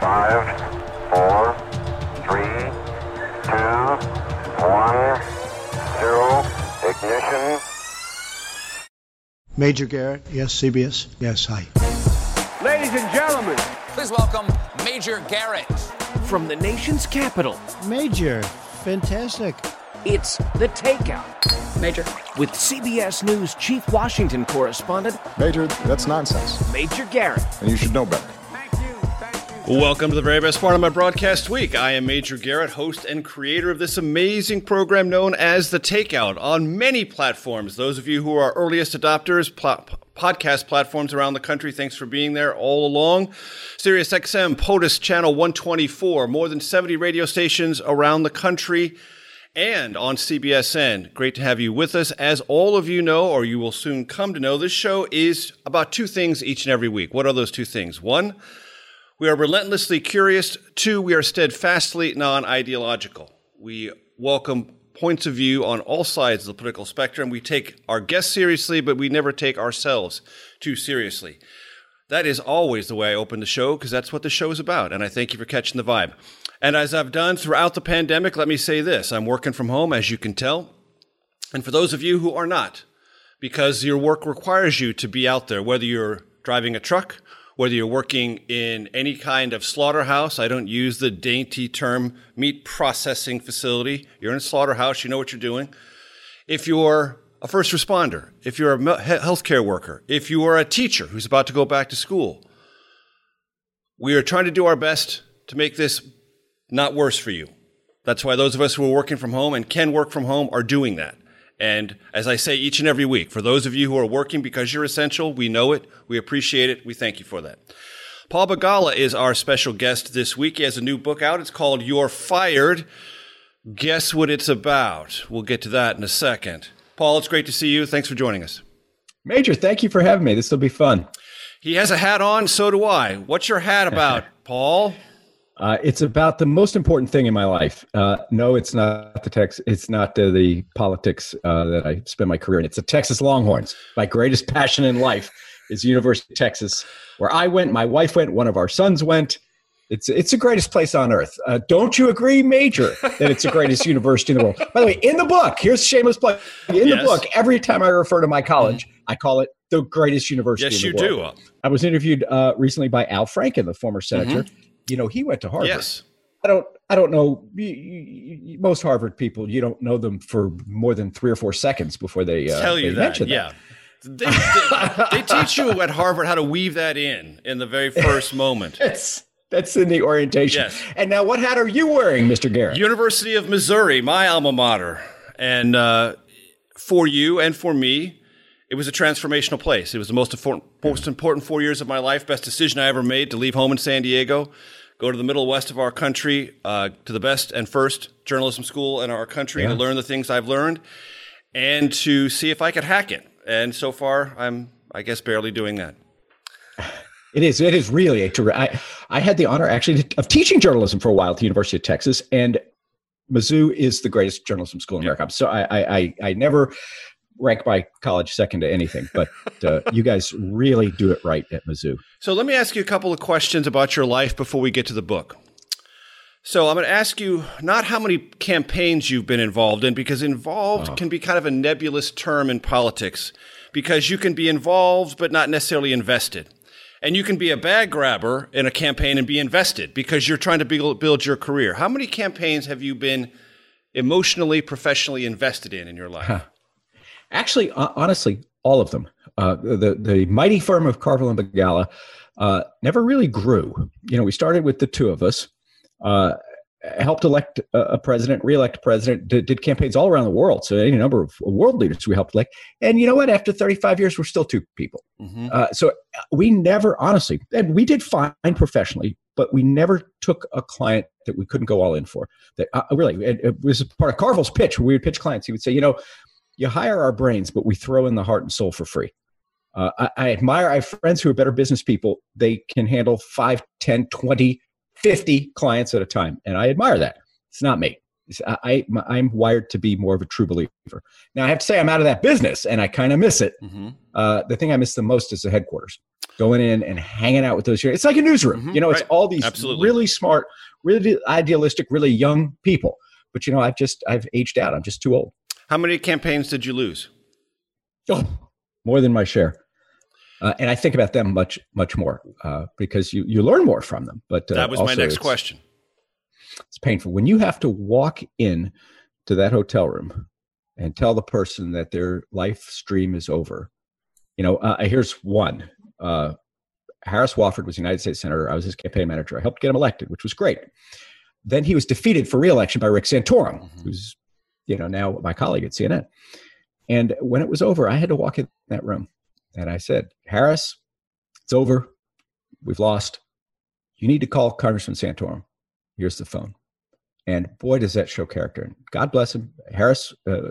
Five, four, three, two, one, zero, ignition. Major Garrett, yes, CBS, yes, hi. Ladies and gentlemen, Please welcome Major Garrett. from the nation's capital, Major, fantastic. it's The Takeout. Major. With CBS News Chief Washington Correspondent, Major, that's nonsense, Major Garrett. and you should know better. Welcome to the very best part of my broadcast week. I am Major Garrett, host and creator of this amazing program known as The Takeout on many platforms. Those of you who are earliest adopters, pl- podcast platforms around the country, thanks for being there all along. SiriusXM, POTUS Channel 124, more than 70 radio stations around the country and on CBSN. Great to have you with us. As all of you know, or you will soon come to know, this show is about two things each and every week. What are those two things? One, we are relentlessly curious. Two, we are steadfastly non ideological. We welcome points of view on all sides of the political spectrum. We take our guests seriously, but we never take ourselves too seriously. That is always the way I open the show because that's what the show is about. And I thank you for catching the vibe. And as I've done throughout the pandemic, let me say this I'm working from home, as you can tell. And for those of you who are not, because your work requires you to be out there, whether you're driving a truck, whether you're working in any kind of slaughterhouse, I don't use the dainty term meat processing facility. You're in a slaughterhouse, you know what you're doing. If you're a first responder, if you're a healthcare worker, if you are a teacher who's about to go back to school, we are trying to do our best to make this not worse for you. That's why those of us who are working from home and can work from home are doing that. And as I say each and every week, for those of you who are working because you're essential, we know it, we appreciate it, we thank you for that. Paul Begala is our special guest this week. He has a new book out. It's called You're Fired. Guess what it's about? We'll get to that in a second. Paul, it's great to see you. Thanks for joining us. Major, thank you for having me. This will be fun. He has a hat on, so do I. What's your hat about, Paul? Uh, it's about the most important thing in my life. Uh, no, it's not the Tex. It's not uh, the politics uh, that I spend my career in. It's the Texas Longhorns. My greatest passion in life is University of Texas, where I went, my wife went, one of our sons went. It's it's the greatest place on earth. Uh, don't you agree, Major, that it's the greatest university in the world? By the way, in the book, here's shameless plug. In Yes. the book, every time I refer to my college, I call it the greatest university. Yes, in you world. do. I was interviewed uh, recently by Al Franken, the former senator. You know, he went to Harvard. Yes. I don't. I don't know. You, you, you- most Harvard people, you don't know them for more than three or four seconds before they uh, Tell you they that. mention Yeah. They, they, they teach you at Harvard how to weave that in in the very first moment. That's that's in the orientation. Yes. And now, what hat are you wearing, Mister Garrett? University of Missouri, my alma mater. And uh, for you and for me, it was a transformational place. It was the most important, most important four years of my life. Best decision I ever made to leave home in San Diego, go to the middle west of our country, uh, to the best and first journalism school in our country to learn the things I've learned, and to see if I could hack it. And so far, I'm, I guess, barely doing that. It is. It is really a terrific. I, I had the honor actually of teaching journalism for a while at the University of Texas, and Mizzou is the greatest journalism school in America. So I, I, I, I never rank my college second to anything, but uh, you guys really do it right at Mizzou. So let me ask you a couple of questions about your life before we get to the book. So I'm going to ask you not how many campaigns you've been involved in, because involved can be kind of a nebulous term in politics, because you can be involved but not necessarily invested. And you can be a bag grabber in a campaign and be invested because you're trying to build, build your career. How many campaigns have you been emotionally, professionally invested in in your life? Huh. Actually, uh, honestly, all of them. Uh, the the mighty firm of Carville and Begala uh, never really grew. You know, we started with the two of us. Uh, helped elect a president, re-elect a president, did, did, campaigns all around the world. So any number of world leaders we helped elect. And you know what? After 35 years, we're still two people. Mm-hmm. Uh, so we never, honestly, and we did fine professionally, but we never took a client that we couldn't go all in for. That uh, really, it, it, was part of Carville's pitch. Where we would pitch clients. He would say, you know, you hire our brains, but we throw in the heart and soul for free. Uh, I, I admire, I have friends who are better business people. They can handle 5, 10, 20 50 clients at a time. And I admire that. It's not me. It's, I, I, am wired to be more of a true believer. Now, I have to say, I'm out of that business and I kind of miss it. Mm-hmm. Uh, the thing I miss the most is the headquarters. Going in and hanging out with those. It's like a newsroom. Mm-hmm, you know, it's all these Absolutely. really smart, really idealistic, really young people. But, you know, I've just, I've aged out. I'm just too old. How many campaigns did you lose? Oh, more than my share. Uh, and I think about them much, much more uh, because you, you learn more from them. But uh, that was my next question. It's painful when you have to walk in to that hotel room and tell the person that their life stream is over. You know, uh, here's one. Uh, Harris Wofford was United States Senator. I was his campaign manager. I helped get him elected, which was great. Then he was defeated for reelection by Rick Santorum, mm-hmm. who's, you know, now my colleague at CNN. And when it was over, I had to walk in that room and I said, Harris, it's over. We've lost. You need to call Congressman Santorum. Here's the phone. And boy, does that show character. And God bless him. Harris uh,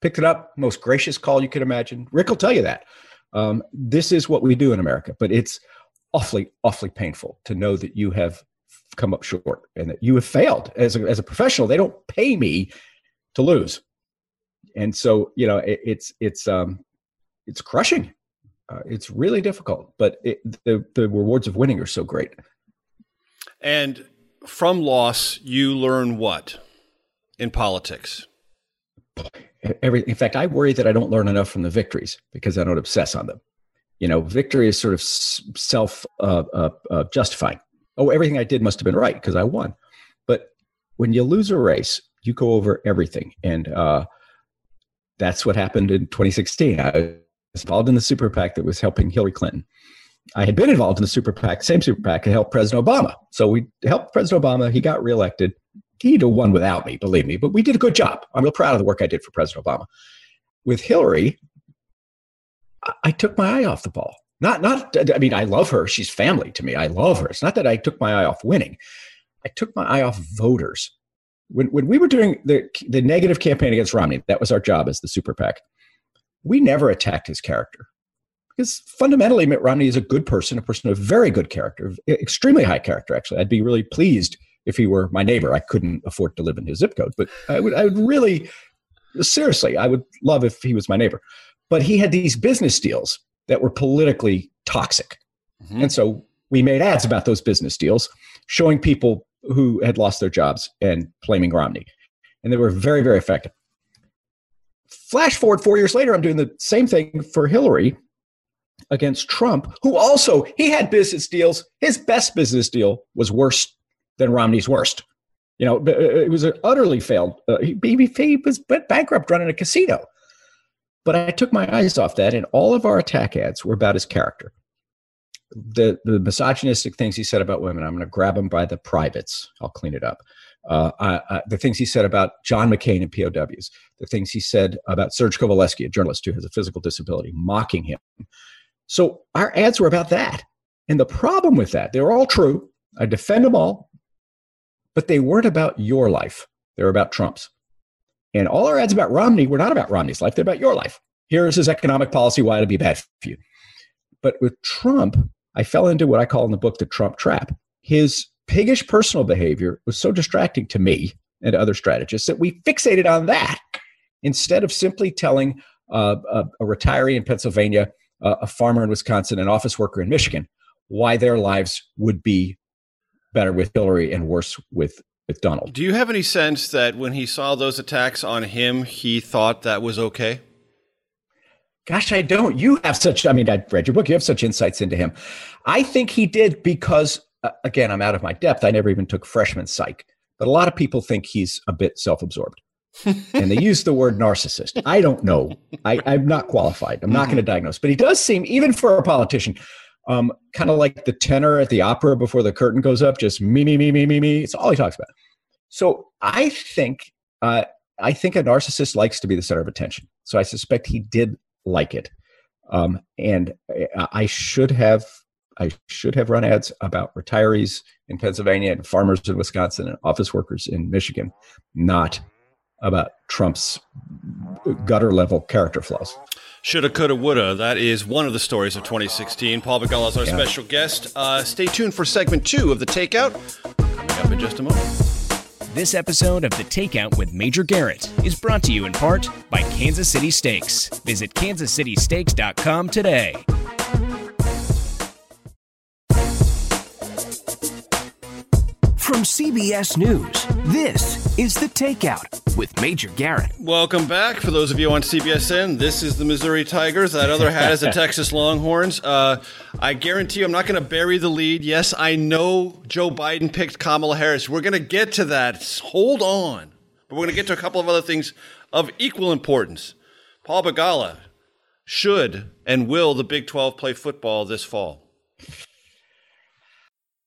picked it up. Most gracious call you could imagine. Rick will tell you that. Um, this is what we do in America, but it's awfully, awfully painful to know that you have come up short and that you have failed as a, as a professional. They don't pay me to lose. And so, you know, it, it's, it's, um, it's crushing. Uh, it's really difficult, but it, the the rewards of winning are so great. And from loss, you learn what in politics? Every, in fact, I worry that I don't learn enough from the victories because I don't obsess on them. You know, victory is sort of self uh, uh, uh, justifying. Oh, everything I did must have been right because I won. But when you lose a race, you go over everything, and uh, that's what happened in 2016. I was involved in the super PAC that was helping Hillary Clinton. I had been involved in the super PAC, same super PAC, to help President Obama. So we helped President Obama. He got reelected. He'd have won without me, believe me, but we did a good job. I'm real proud of the work I did for President Obama. With Hillary, I took my eye off the ball. Not, not. I mean, I love her. She's family to me. I love her. It's not that I took my eye off winning. I took my eye off voters. When when we were doing the the negative campaign against Romney, that was our job as the super PAC we never attacked his character because fundamentally Mitt Romney is a good person, a person of very good character, extremely high character. Actually, I'd be really pleased if he were my neighbor. I couldn't afford to live in his zip code, but I would, I would really, seriously, I would love if he was my neighbor. But he had these business deals that were politically toxic, mm-hmm. and so we made ads about those business deals, showing people who had lost their jobs and blaming Romney, and they were very, very effective. Flash forward four years later, I'm doing the same thing for Hillary against Trump, who also he had business deals. His best business deal was worse than Romney's worst. You know, it was an utterly failed. Uh, he, he was bankrupt running a casino. But I took my eyes off that, and all of our attack ads were about his character. The the misogynistic things he said about women. I'm going to grab him by the privates. I'll clean it up uh, the things he said about John McCain and POWs, the things he said about Serge Kovaleski, a journalist who has a physical disability, mocking him. So our ads were about that. And the problem with that, they were all true. I defend them all, but they weren't about your life. They were about Trump's. And all our ads about Romney were not about Romney's life, they're about your life. Here's his economic policy, why it'll be bad for you. But with Trump, I fell into what I call in the book the Trump trap. His piggish personal behavior was so distracting to me and other strategists that we fixated on that instead of simply telling uh, a, a, retiree in Pennsylvania, uh, a farmer in Wisconsin, an office worker in Michigan, why their lives would be better with Hillary and worse with with Donald. Do you have any sense that when he saw those attacks on him, he thought that was okay? Gosh, I don't. You have such, I mean, I read your book. You have such insights into him. I think he did because, uh, again, I'm out of my depth. I never even took freshman psych, but a lot of people think he's a bit self absorbed. and they use the word narcissist. I don't know. I, am not qualified. I'm not going to diagnose, but he does seem, even for a politician, um, kind of like the tenor at the opera before the curtain goes up, just me, me, me, me, me, me. It's all he talks about. So I think, uh, I think a narcissist likes to be the center of attention. So I suspect he did like it. Um, and I should have I should have run ads about retirees in Pennsylvania and farmers in Wisconsin and office workers in Michigan, not about Trump's gutter level character flaws. Shoulda, coulda, woulda. That is one of the stories of 2016. Paul Begala is our yeah. special guest. Uh, stay tuned for segment two of The Takeout, coming up in just a moment. This episode of The Takeout with Major Garrett is brought to you in part by Kansas City Steaks. Visit kansascitysteaks.com today. From CBS News, this is The Takeout with Major Garrett. Welcome back. For those of you on CBSN, this is the Missouri Tigers. That other hat is the Texas Longhorns. Uh, I guarantee you I'm not going to bury the lead. Yes, I know Joe Biden picked Kamala Harris. We're going to get to that. Hold on. But we're going to get to a couple of other things of equal importance. Paul Begala, should and will the Big 12 play football this fall?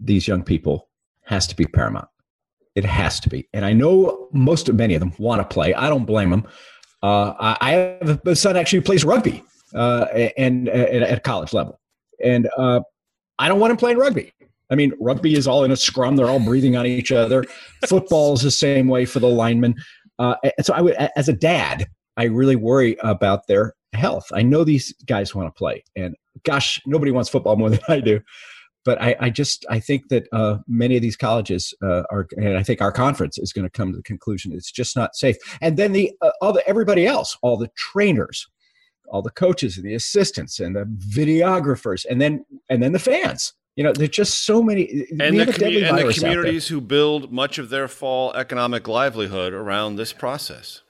these young people has to be paramount. It has to be. And I know most of many of them want to play. I don't blame them. Uh, I have a son actually plays rugby uh, and, and, at college level, and uh, I don't want him playing rugby. I mean, rugby is all in a scrum; they're all breathing on each other. Football is the same way for the linemen. Uh, and so, I would, as a dad, I really worry about their health. I know these guys want to play, and gosh, nobody wants football more than I do but I, I, just I think that uh, many of these colleges uh, are, and I think our conference is going to come to the conclusion it's just not safe. And then the uh, all the everybody else, all the trainers, all the coaches and the assistants and the videographers, and then and then the fans. You know, there's just so many. And, the, commu- and the communities who build much of their fall economic livelihood around this process.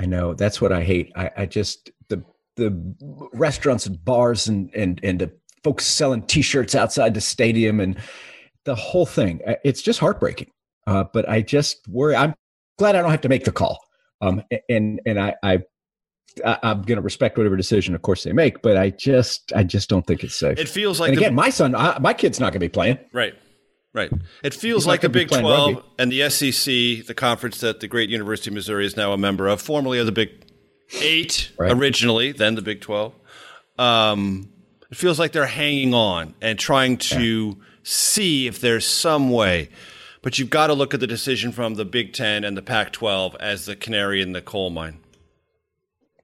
I know that's what I hate. I, I just the the restaurants and bars and and and the folks selling T-shirts outside the stadium and the whole thing. Uh, it's just heartbreaking. Uh, but I just worry. I'm glad I don't have to make the call. Um, and and I, I I'm going to respect whatever decision, of course, they make. But I just I just don't think it's safe. It feels like and again, the, my son, I, my kid's not going to be playing. Right. Right. It feels He's like the Big 12 rugby. and the SEC, the conference that the great University of Missouri is now a member of, formerly of the Big Eight right. originally, then the Big 12. Um, it feels like they're hanging on and trying to yeah. see if there's some way. But you've got to look at the decision from the Big Ten and the Pac 12 as the canary in the coal mine.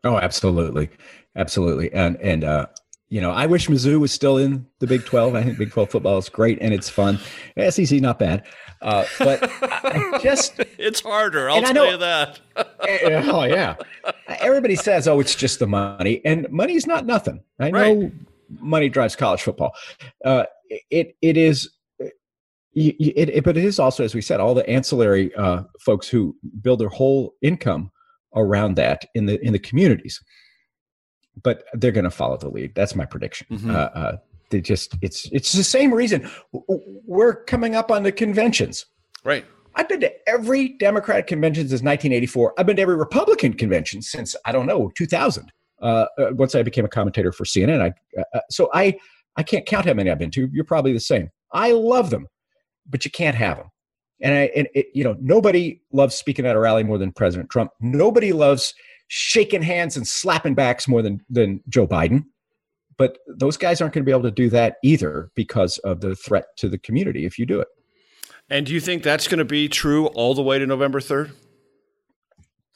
Oh, absolutely. Absolutely. And, and, uh, you know, I wish Mizzou was still in the Big 12. I think Big 12 football is great and it's fun. SEC, not bad. Uh, but I just. it's harder. I'll tell know, you that. Eh, oh, yeah. Everybody says, oh, it's just the money. And money's not nothing. I know right money drives college football. Uh, it it is. It, it, but it is also, as we said, all the ancillary uh, folks who build their whole income around that in the in the communities. But they're going to follow the lead. That's my prediction. Mm-hmm. Uh, uh, they just it's it's the same reason we're coming up on the conventions. Right. I've been to every Democratic convention since 1984. I've been to every Republican convention since I don't know 2000 uh, uh, once I became a commentator for CNN. I, uh, uh, so I, I can't count how many I've been to. You're probably the same. I love them, but you can't have them. And I, and it, you know, nobody loves speaking at a rally more than President Trump. Nobody loves shaking hands and slapping backs more than than Joe Biden. But those guys aren't going to be able to do that either because of the threat to the community if you do it. And do you think that's going to be true all the way to November 3rd?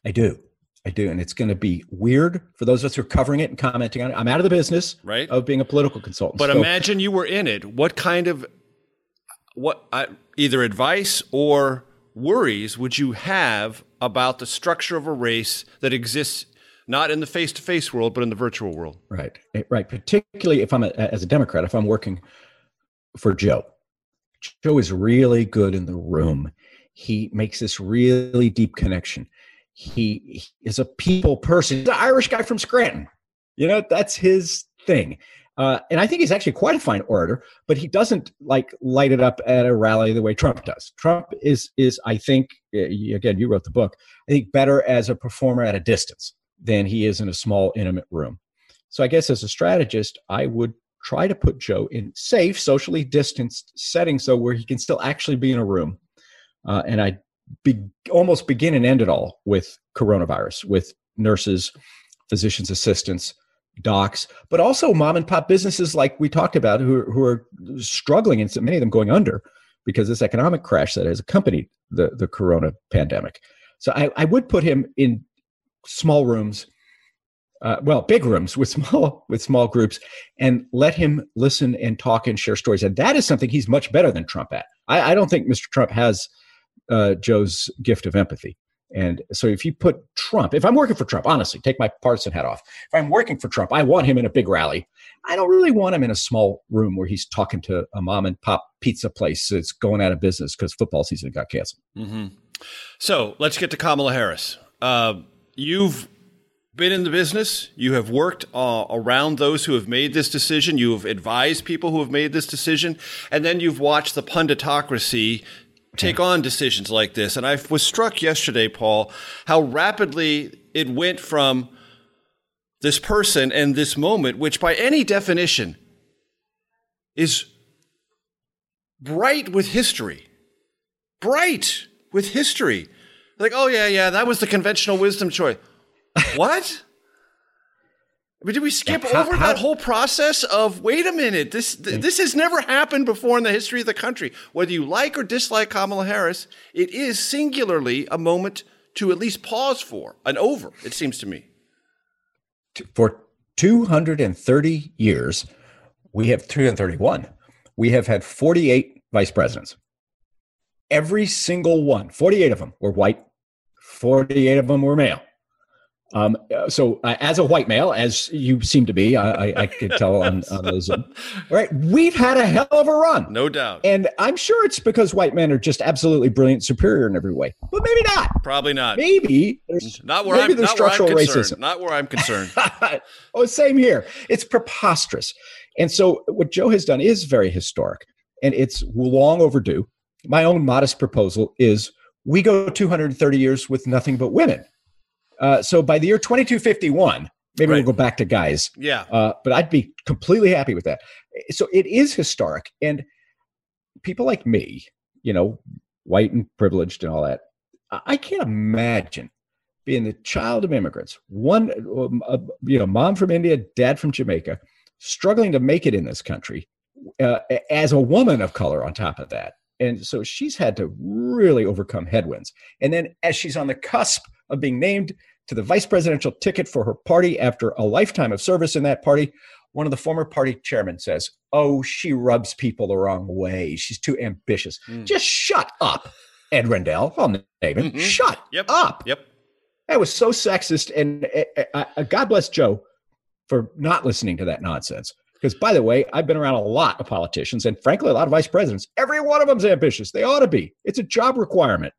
I do. I do. And it's going to be weird for those of us who are covering it and commenting on it. I'm out of the business right. of being a political consultant. But so, imagine you were in it. What kind of what uh, either advice or worries would you have about the structure of a race that exists not in the face-to-face world but in the virtual world right right particularly if i'm a, as a democrat if i'm working for joe joe is really good in the room he makes this really deep connection he, is a people person he's an irish guy from scranton you know that's his thing uh, and I think he's actually quite a fine orator, but he doesn't like light it up at a rally the way Trump does. Trump is is I think again you wrote the book. I think better as a performer at a distance than he is in a small intimate room. So I guess as a strategist, I would try to put Joe in safe, socially distanced settings, so where he can still actually be in a room. Uh, and I be, almost begin and end it all with coronavirus, with nurses, physicians' assistants, docs, but also mom and pop businesses like we talked about who are, who are struggling and so many of them going under because this economic crash that has accompanied the, the corona pandemic. So I, I would put him in small rooms, uh, well, big rooms with small with small groups, and let him listen and talk and share stories. And that is something he's much better than Trump at. I, I don't think Mr. Trump has uh, Joe's gift of empathy. And so if you put Trump, if I'm working for Trump, honestly, take my partisan hat off. If I'm working for Trump, I want him in a big rally. I don't really want him in a small room where he's talking to a mom and pop pizza place that's going out of business because football season got canceled. Mm-hmm. So let's get to Kamala Harris. Uh, you've been in the business. You have worked uh, around those who have made this decision. You have advised people who have made this decision. And then you've watched the punditocracy take on decisions like this. And I was struck yesterday, Paul, how rapidly it went from this person and this moment, which by any definition is bright with history. Bright with history. Like, oh, yeah, yeah, that was the conventional wisdom choice. what? Mean, did we skip yeah, how, over how, that whole process of wait a minute, this th- this has never happened before in the history of the country. Whether you like or dislike Kamala Harris, it is singularly a moment to at least pause for, an over, it seems to me. For 230 years, we have 231. We have had 48 vice presidents. Every single one, 48 of them were white, 48 of them were male. Um, so, uh, as a white male, as you seem to be, I, I, I could tell on, on those. Um, right, we've had a hell of a run, no doubt, and I'm sure it's because white men are just absolutely brilliant, superior in every way, but maybe not. Probably not. Maybe there's not where maybe I'm, there's structural racism. Not where I'm concerned. oh, same here. It's preposterous, and so what Joe has done is very historic, and it's long overdue. My own modest proposal is we go 230 years with nothing but women uh, so by the year 2251, maybe right. we'll go back to guys. Yeah. Uh, but I'd be completely happy with that. So it is historic. And people like me, you know, white and privileged and all that, I can't imagine being the child of immigrants, one, um, uh, you know, mom from India, dad from Jamaica, struggling to make it in this country uh, as a woman of color on top of that. And so she's had to really overcome headwinds. And then as she's on the cusp of being named to the vice presidential ticket for her party after a lifetime of service in that party. One of the former party chairmen says, Oh, she rubs people the wrong way. She's too ambitious. Mm. Just shut up, Ed Rendell. I'll name him. Mm-hmm. Shut yep. up. Yep. That was so sexist. And uh, uh, God bless Joe for not listening to that nonsense. Because, by the way, I've been around a lot of politicians and, frankly, a lot of vice presidents. Every one of them's ambitious. They ought to be. It's a job requirement.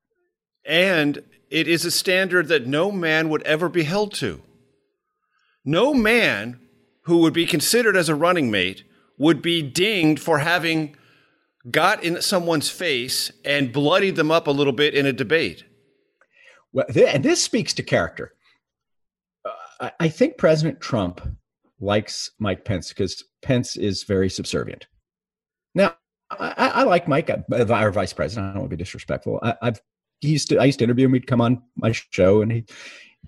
And it is a standard that no man would ever be held to. No man who would be considered as a running mate would be dinged for having got in someone's face and bloodied them up a little bit in a debate. Well, th- and this speaks to character. Uh, I think President Trump likes Mike Pence because Pence is very subservient. Now, I, I like Mike, uh, our vice president. I don't want to be disrespectful. I, have he used to I used to interview him. He'd come on my show, and he,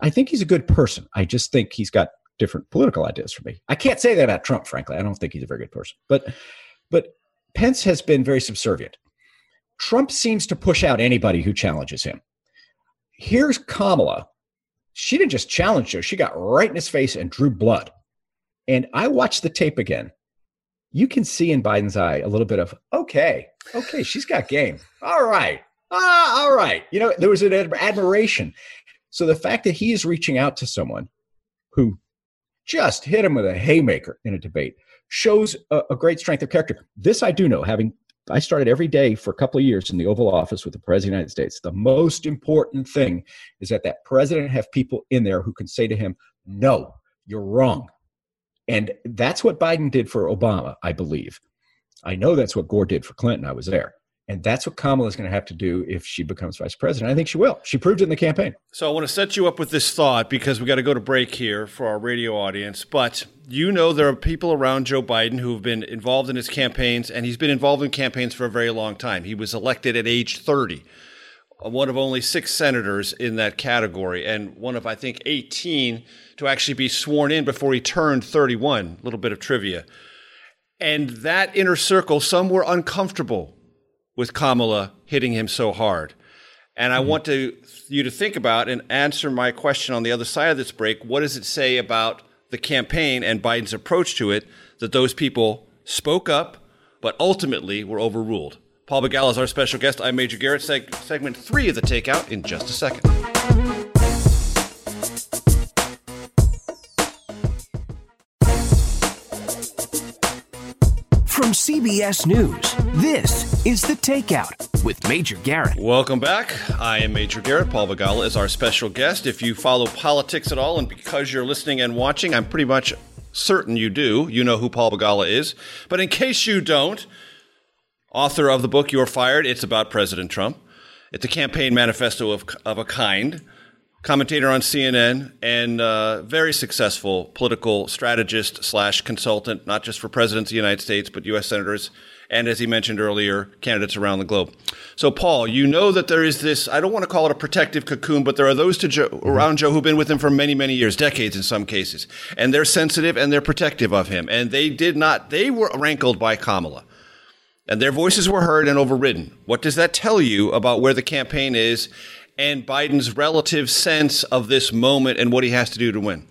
I think he's a good person. I just think he's got different political ideas for me. I can't say that about Trump, frankly. I don't think he's a very good person. But, but Pence has been very subservient. Trump seems to push out anybody who challenges him. Here's Kamala. She didn't just challenge Joe; she got right in his face and drew blood. And I watched the tape again. You can see in Biden's eye a little bit of, okay, okay, she's got game. All right. Ah, all right. You know, there was an admiration. So the fact that he is reaching out to someone who just hit him with a haymaker in a debate shows a, a great strength of character. This I do know, having I started every day for a couple of years in the Oval Office with the President of the United States. The most important thing is that that president have people in there who can say to him, "No, you're wrong." And that's what Biden did for Obama, I believe. I know that's what Gore did for Clinton. I was there. And that's what Kamala is going to have to do if she becomes vice president. I think she will. She proved it in the campaign. So I want to set you up with this thought because we got to go to break here for our radio audience. But you know there are people around Joe Biden who have been involved in his campaigns, and he's been involved in campaigns for a very long time. He was elected at age 30, one of only six senators in that category, and one of, I think, 18 to actually be sworn in before he turned 31. A little bit of trivia. And that inner circle, some were uncomfortable with Kamala hitting him so hard. And I mm-hmm. want to you to think about and answer my question on the other side of this break. What does it say about the campaign and Biden's approach to it that those people spoke up, but ultimately were overruled? Paul Begala is our special guest. I'm Major Garrett. Seg- segment three of the Takeout in just a second. CBS News, this is The Takeout with Major Garrett. Welcome back. I am Major Garrett. Paul Begala is our special guest. If you follow politics at all, and because you're listening and watching, I'm pretty much certain you do, you know who Paul Begala is. But in case you don't, author of the book You're Fired, it's about President Trump. It's a campaign manifesto of, of a kind commentator on CNN and uh, very successful political strategist slash consultant, not just for presidents of the United States, but U.S. senators and, as he mentioned earlier, candidates around the globe. So, Paul, you know that there is this, I don't want to call it a protective cocoon, but there are those to Joe, around Joe who've been with him for many, many years, decades in some cases. And they're sensitive and they're protective of him. And they did not, they were rankled by Kamala. And their voices were heard and overridden. What does that tell you about where the campaign is and Biden's relative sense of this moment and what he has to do to win?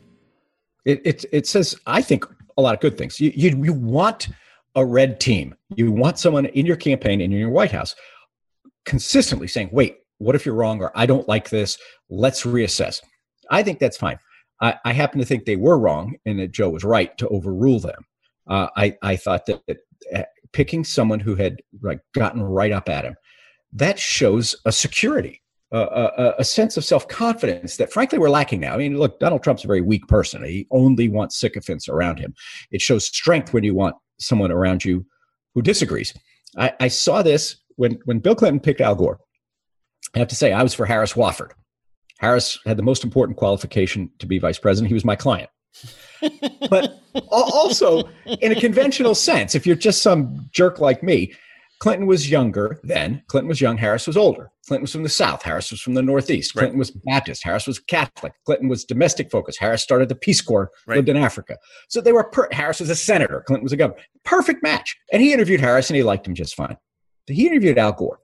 It, it, it says, I think, a lot of good things. You, you, you want a red team. You want someone in your campaign and in your White House consistently saying, wait, what if you're wrong? Or I don't like this. Let's reassess. I think that's fine. I, I happen to think they were wrong and that Joe was right to overrule them. Uh, I, I thought that, that uh, picking someone who had like gotten right up at him, that shows a security a, a, sense of self confidence that, frankly, we're lacking now. I mean, look, Donald Trump's a very weak person. He only wants sycophants around him. It shows strength when you want someone around you who disagrees. I, I saw this when, when Bill Clinton picked Al Gore. I have to say, I was for Harris Wofford. Harris had the most important qualification to be vice president. He was my client. but also, in a conventional sense, if you're just some jerk like me, Clinton was younger then. Clinton was young. Harris was older. Clinton was from the South. Harris was from the Northeast. Clinton right. was Baptist. Harris was Catholic. Clinton was domestic focused. Harris started the Peace Corps, right. lived in Africa. So they were, per- Harris was a senator. Clinton was a governor. Perfect match. And he interviewed Harris and he liked him just fine. He interviewed Al Gore,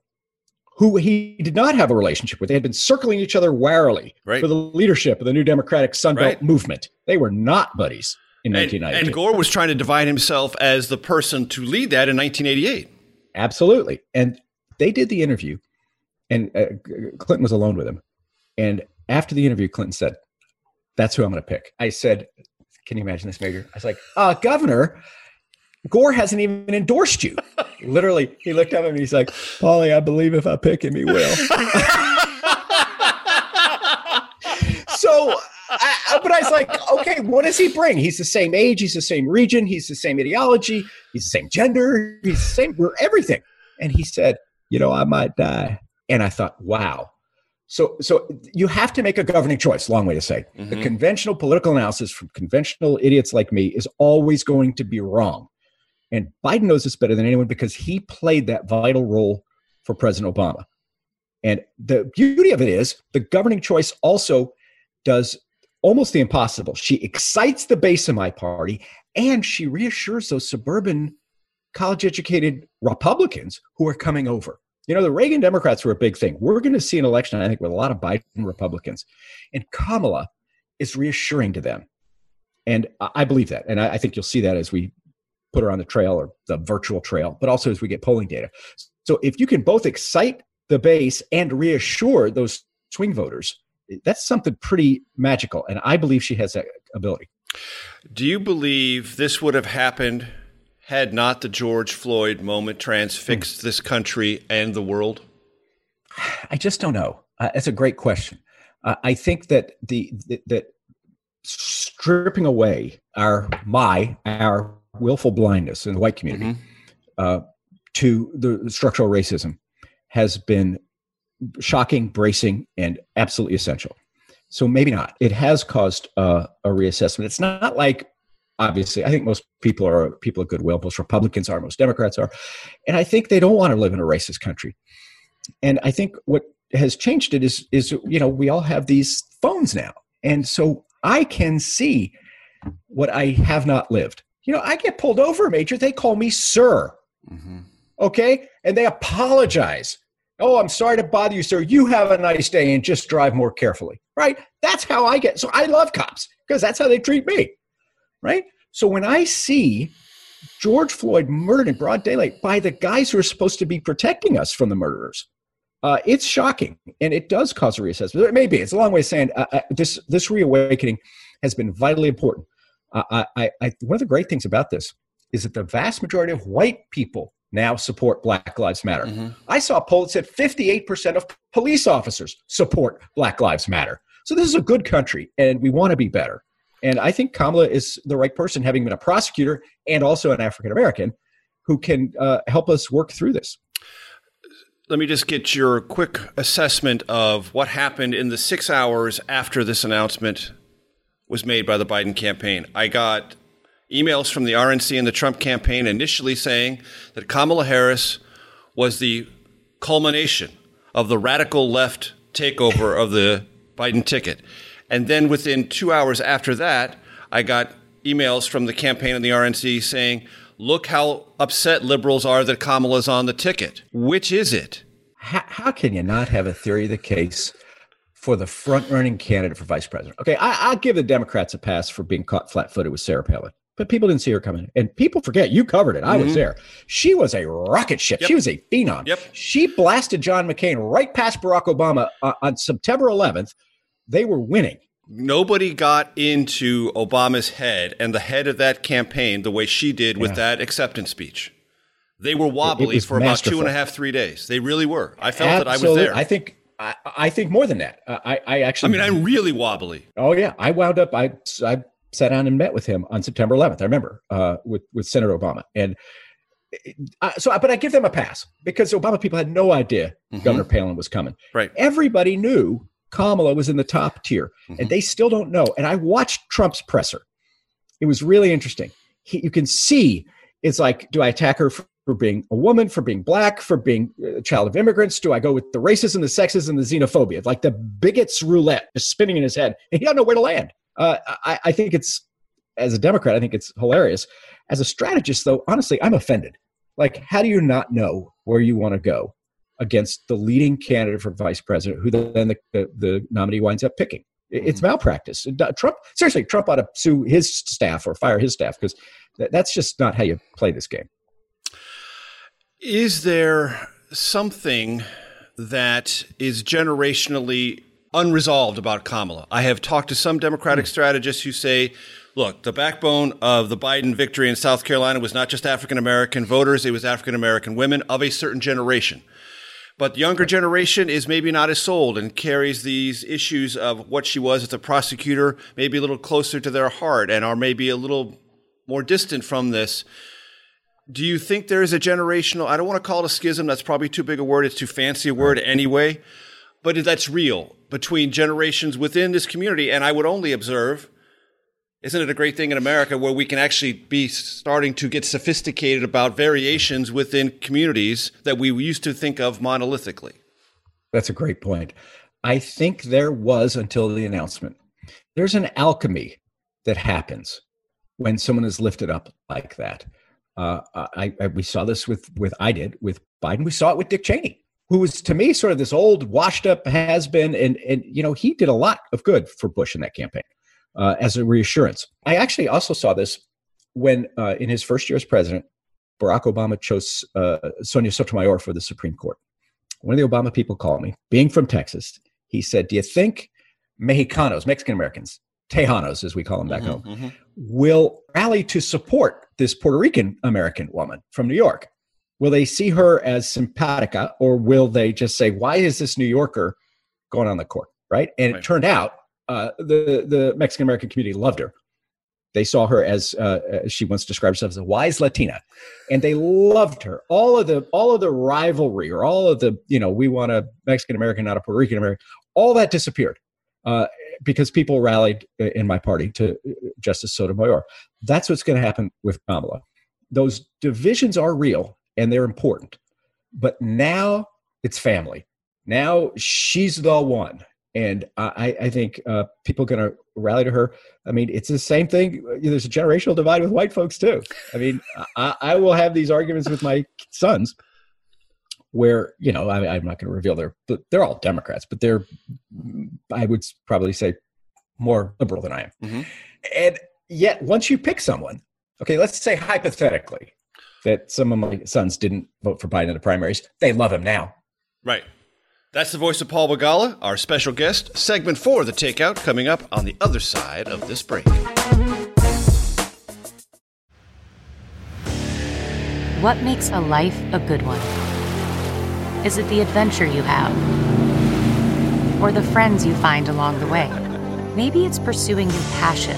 who he did not have a relationship with. They had been circling each other warily right. for the leadership of the new Democratic Sunbelt movement. They were not buddies in 1998. And Gore was trying to divide himself as the person to lead that in 1988. Absolutely. And they did the interview, and uh, Clinton was alone with him. And after the interview, Clinton said, That's who I'm going to pick. I said, Can you imagine this, Major? I was like, uh, Governor, Gore hasn't even endorsed you. Literally, he looked up at and he's like, Paulie, I believe if I pick him, he will. I, but I was like, okay, what does he bring? He's the same age, he's the same region, he's the same ideology, he's the same gender, he's the same, we're everything. And he said, you know, I might die. And I thought, wow. So, so you have to make a governing choice. Long way to say, mm-hmm. the conventional political analysis from conventional idiots like me is always going to be wrong. And Biden knows this better than anyone because he played that vital role for President Obama. And the beauty of it is the governing choice also does almost the impossible. She excites the base of my party and she reassures those suburban college educated Republicans who are coming over. You know, the Reagan Democrats were a big thing. We're going to see an election, I think, with a lot of Biden Republicans. And Kamala is reassuring to them. And I believe that. And I think you'll see that as we put her on the trail or the virtual trail, but also as we get polling data. So if you can both excite the base and reassure those swing voters, that's something pretty magical. And I believe she has that ability. Do you believe this would have happened had not the George Floyd moment transfixed hmm. this country and the world? I just don't know. Uh, that's a great question. Uh, I think that the, the that stripping away our my our willful blindness in the white community mm-hmm. uh, to the structural racism has been shocking, bracing, and absolutely essential. So maybe not. It has caused uh, a reassessment. It's not like obviously. I think most people are people of goodwill. Most Republicans are. Most Democrats are, and I think they don't want to live in a racist country. And I think what has changed it is is you know we all have these phones now, and so I can see what I have not lived. You know, I get pulled over, Major. They call me sir. Mm-hmm. Okay. And they apologize. Oh, I'm sorry to bother you, sir. You have a nice day and just drive more carefully. Right. That's how I get. So I love cops because that's how they treat me. Right. So when I see George Floyd murdered in broad daylight by the guys who are supposed to be protecting us from the murderers, uh, it's shocking and it does cause a reassessment. It may be. It's a long way of saying uh, uh, this, this reawakening has been vitally important. I, I, I, one of the great things about this is that the vast majority of white people now support Black Lives Matter. Mm-hmm. I saw a poll that said 58% of police officers support Black Lives Matter. So this is a good country, and we want to be better. And I think Kamala is the right person, having been a prosecutor and also an African American, who can uh, help us work through this. Let me just get your quick assessment of what happened in the six hours after this announcement was made by the Biden campaign. I got emails from the RNC and the Trump campaign initially saying that Kamala Harris was the culmination of the radical left takeover of the Biden ticket. And then within two hours after that, I got emails from the campaign and the RNC saying, look how upset liberals are that Kamala's on the ticket. Which is it? How, how can you not have a theory of the case for the front running candidate for vice president. Okay, I, will give the Democrats a pass for being caught flat footed with Sarah Palin, but people didn't see her coming. And people forget you covered it. I mm-hmm. was there. She was a rocket ship. Yep. She was a phenom. Yep. She blasted John McCain right past Barack Obama uh, on September 11th. They were winning. Nobody got into Obama's head and the head of that campaign the way she did with yeah. that acceptance speech. They were wobbly for masterful. about two and a half, three days. They really were. I felt Absolutely. that I was there. I think I, I think more than that. I, I actually. I mean, I'm really wobbly. Oh yeah, I wound up. I I sat down and met with him on September 11th. I remember uh, with with Senator Obama, and uh, so. But I give them a pass because Obama people had no idea mm-hmm. Governor Palin was coming. Right. Everybody knew Kamala was in the top tier, mm-hmm. and they still don't know. And I watched Trump's presser. It was really interesting. He, you can see it's like, do I attack her for for being a woman, for being black, for being a child of immigrants? Do I go with the racism, and the sexism, and the xenophobia? Like the bigot's roulette is spinning in his head, and he doesn't know where to land. Uh, I, I think it's, as a Democrat, I think it's hilarious. As a strategist, though, honestly, I'm offended. Like, how do you not know where you want to go against the leading candidate for vice president, who then the, the, the nominee winds up picking? It's mm-hmm. malpractice. Trump, seriously, Trump ought to sue his staff or fire his staff because that's just not how you play this game. Is there something that is generationally unresolved about Kamala? I have talked to some Democratic hmm. strategists who say, look, the backbone of the Biden victory in South Carolina was not just African American voters, it was African American women of a certain generation. But the younger generation is maybe not as sold and carries these issues of what she was as a prosecutor maybe a little closer to their heart and are maybe a little more distant from this. Do you think there is a generational, I don't want to call it a schism, that's probably too big a word, it's too fancy a word anyway, but that's real between generations within this community. And I would only observe Isn't it a great thing in America where we can actually be starting to get sophisticated about variations within communities that we used to think of monolithically? That's a great point. I think there was until the announcement. There's an alchemy that happens when someone is lifted up like that. Uh, I, I, we saw this with with I did with Biden. We saw it with Dick Cheney, who was to me sort of this old, washed up has been, and and you know he did a lot of good for Bush in that campaign uh, as a reassurance. I actually also saw this when uh, in his first year as president, Barack Obama chose uh, Sonia Sotomayor for the Supreme Court. One of the Obama people called me, being from Texas. He said, "Do you think Mexicanos, Mexican Americans, Tejanos, as we call them back mm-hmm, home, mm-hmm. will rally to support this Puerto Rican American woman from New York? Will they see her as simpatica, or will they just say, "Why is this New Yorker going on the court?" Right? And right. it turned out uh, the the Mexican American community loved her. They saw her as, uh, as she once described herself as a wise Latina, and they loved her. All of the all of the rivalry, or all of the you know, we want a Mexican American, not a Puerto Rican American. All that disappeared uh, because people rallied in my party to uh, Justice Sotomayor. That's what's going to happen with Kamala. Those divisions are real and they're important, but now it's family. Now she's the one and I, I think uh, people are going to rally to her. I mean, it's the same thing. There's a generational divide with white folks too. I mean, I, I will have these arguments with my sons, where you know I, am not going to reveal their, but they're all Democrats, but they're, I would probably say, more liberal than I am. Mm-hmm. And yet, once you pick someone, okay, let's say hypothetically that some of my sons didn't vote for Biden in the primaries, they love him now. Right. That's the voice of Paul Begala, our special guest. Segment four of the Takeout coming up on the other side of this break. What makes a life a good one? Is it the adventure you have? Or the friends you find along the way? Maybe it's pursuing your passion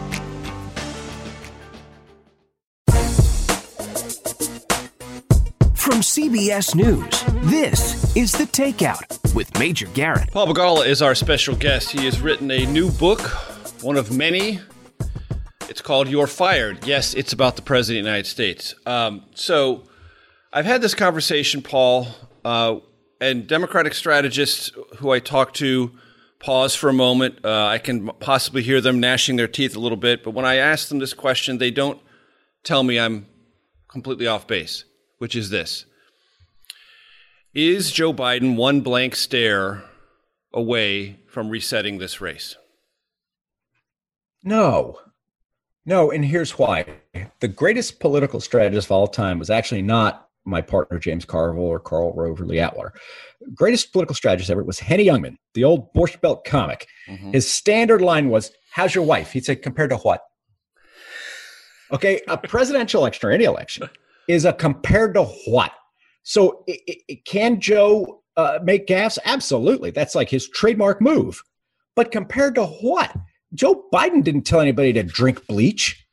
From CBS News, this is The Takeout with Major Garrett. Paul Begala is our special guest. He has written a new book, one of many it's called You're Fired. Yes, it's about the President of the United States. Um, so I've had this conversation, Paul, uh, and Democratic strategists who I talk to pause for a moment. Uh, I can possibly hear them gnashing their teeth a little bit, but when I ask them this question, they don't tell me I'm completely off base, which is this Is Joe Biden one blank stare away from resetting this race? No. No, and here's why. The greatest political strategist of all time was actually not my partner James Carville or Karl Rove or Lee Atwater. Greatest political strategist ever was Henny Youngman, the old Borscht Belt comic. Mm-hmm. His standard line was, "How's your wife?" He'd say, "Compared to what?" Okay, a presidential election or any election is a compared to what. So, it, it, can Joe uh, make gaffes? Absolutely, that's like his trademark move. But compared to what? Joe Biden didn't tell anybody to drink bleach.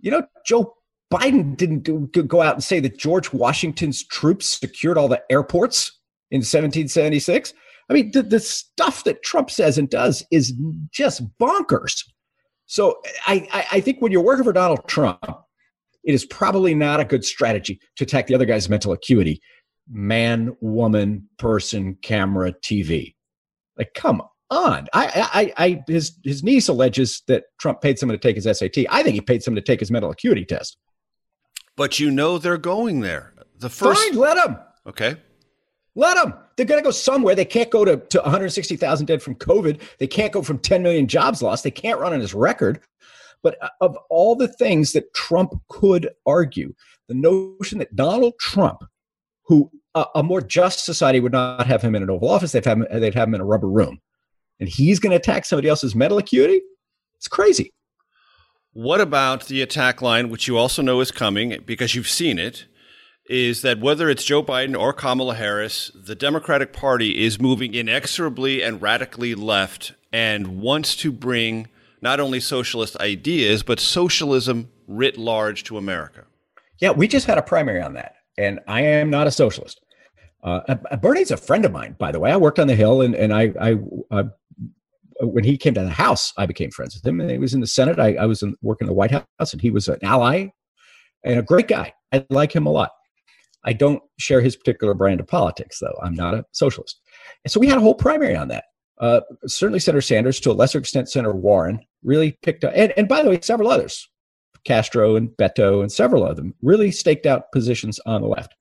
You know, Joe Biden didn't do, go out and say that George Washington's troops secured all the airports in 1776. I mean, the, the stuff that Trump says and does is just bonkers. So I, I, I think when you're working for Donald Trump, it is probably not a good strategy to attack the other guy's mental acuity man, woman, person, camera, TV. Like, come on. I, I, I, his his niece alleges that Trump paid someone to take his SAT. I think he paid someone to take his mental acuity test. But you know they're going there. The first, Fine, let them. Okay, let them. They're going to go somewhere. They can't go to, to 160,000 dead from COVID. They can't go from 10 million jobs lost. They can't run on his record. But uh, of all the things that Trump could argue, the notion that Donald Trump, who uh, a more just society would not have him in an Oval Office, they'd have him, they'd have him in a rubber room and he's going to attack somebody else's mental acuity? It's crazy. What about the attack line, which you also know is coming because you've seen it? is that whether it's Joe Biden or Kamala Harris, the Democratic Party is moving inexorably and radically left and wants to bring not only socialist ideas, but socialism writ large to America. Yeah, we just had a primary on that, and I am not a socialist. Uh, Bernie's a friend of mine, by the way. I worked on the Hill, and, and I, I uh, when he came to the House, I became friends with him. And he was in the Senate. I, I was in, working in the White House, and he was an ally and a great guy. I like him a lot. I don't share his particular brand of politics, though. I'm not a socialist. And so we had a whole primary on that. Uh, certainly, Senator Sanders, to a lesser extent, Senator Warren really picked up, and, and by the way, several others, Castro and Beto and several of them, really staked out positions on the left.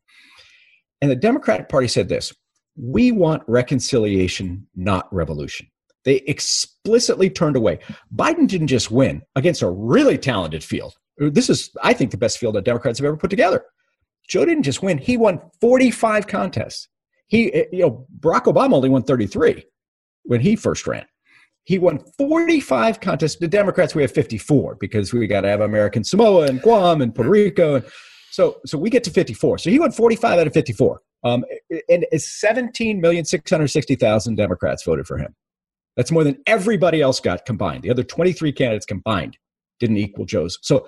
And the Democratic Party said this we want reconciliation, not revolution. They explicitly turned away. Biden didn't just win against a really talented field. This is, I think, the best field that Democrats have ever put together. Joe didn't just win; he won 45 contests. He, eh, you know, Barack Obama only won 33 when he first ran. He won 45 contests. The Democrats we have 54 because we got to have American Samoa and Guam and Puerto Rico, and so so we get to 54. So he won 45 out of 54. Um, and 17,660,000 Democrats voted for him. That's more than everybody else got combined. The other 23 candidates combined didn't equal Joe's. So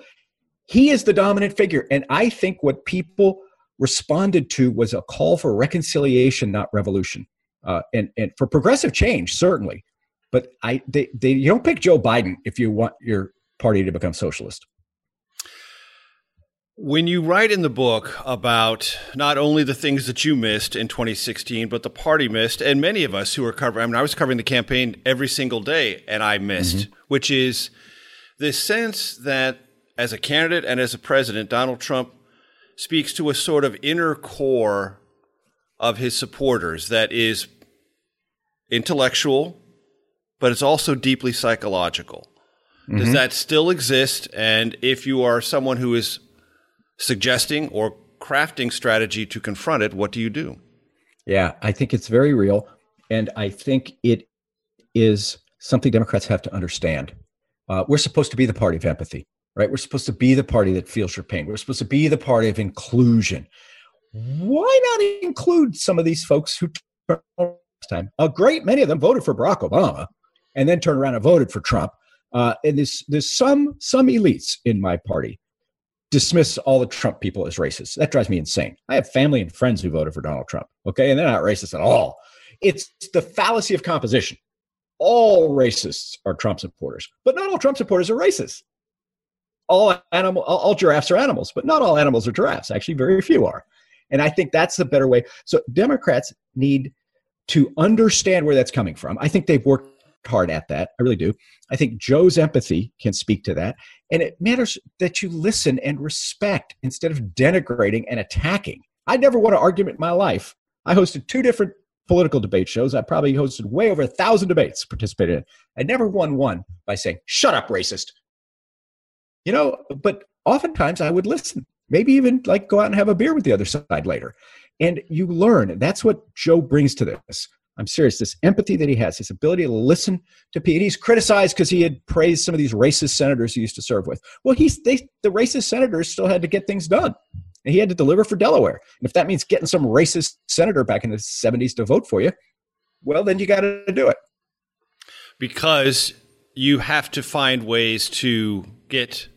he is the dominant figure. And I think what people responded to was a call for reconciliation, not revolution. Uh, and, and for progressive change, certainly. But I, they, they, you don't pick Joe Biden if you want your party to become socialist. When you write in the book about not only the things that you missed in 2016, but the party missed, and many of us who were covering, I mean, I was covering the campaign every single day and I missed, mm-hmm. which is this sense that as a candidate and as a president, Donald Trump speaks to a sort of inner core of his supporters that is intellectual, but it's also deeply psychological. Mm-hmm. Does that still exist? And if you are someone who is suggesting or crafting strategy to confront it, what do you do? Yeah, I think it's very real. And I think it is something Democrats have to understand. Uh, we're supposed to be the party of empathy right? We're supposed to be the party that feels your pain. We're supposed to be the party of inclusion. Why not include some of these folks who last time? A great many of them voted for Barack Obama and then turned around and voted for Trump. Uh, and there's there's some some elites in my party dismiss all the Trump people as racist. That drives me insane. I have family and friends who voted for Donald Trump. Okay, and they're not racist at all. It's the fallacy of composition. All racists are Trump supporters, but not all Trump supporters are racist all animal all, all giraffes are animals, but not all animals are giraffes. Actually, very few are. And I think that's the better way. So Democrats need to understand where that's coming from. I think they've worked hard at that. I really do. I think Joe's empathy can speak to that. And it matters that you listen and respect instead of denigrating and attacking. I never won an argument in my life. I hosted two different political debate shows. I probably hosted way over a thousand debates, participated in. I never won one by saying, shut up, racist you know, but oftentimes I would listen, maybe even like go out and have a beer with the other side later. And you learn. That's what Joe brings to this. I'm serious. This empathy that he has, his ability to listen to people. He's criticized because he had praised some of these racist senators he used to serve with. Well, he's they, the racist senators still had to get things done. And he had to deliver for Delaware. And if that means getting some racist senator back in the 70s to vote for you, well, then you got to do it. Because you have to find ways to get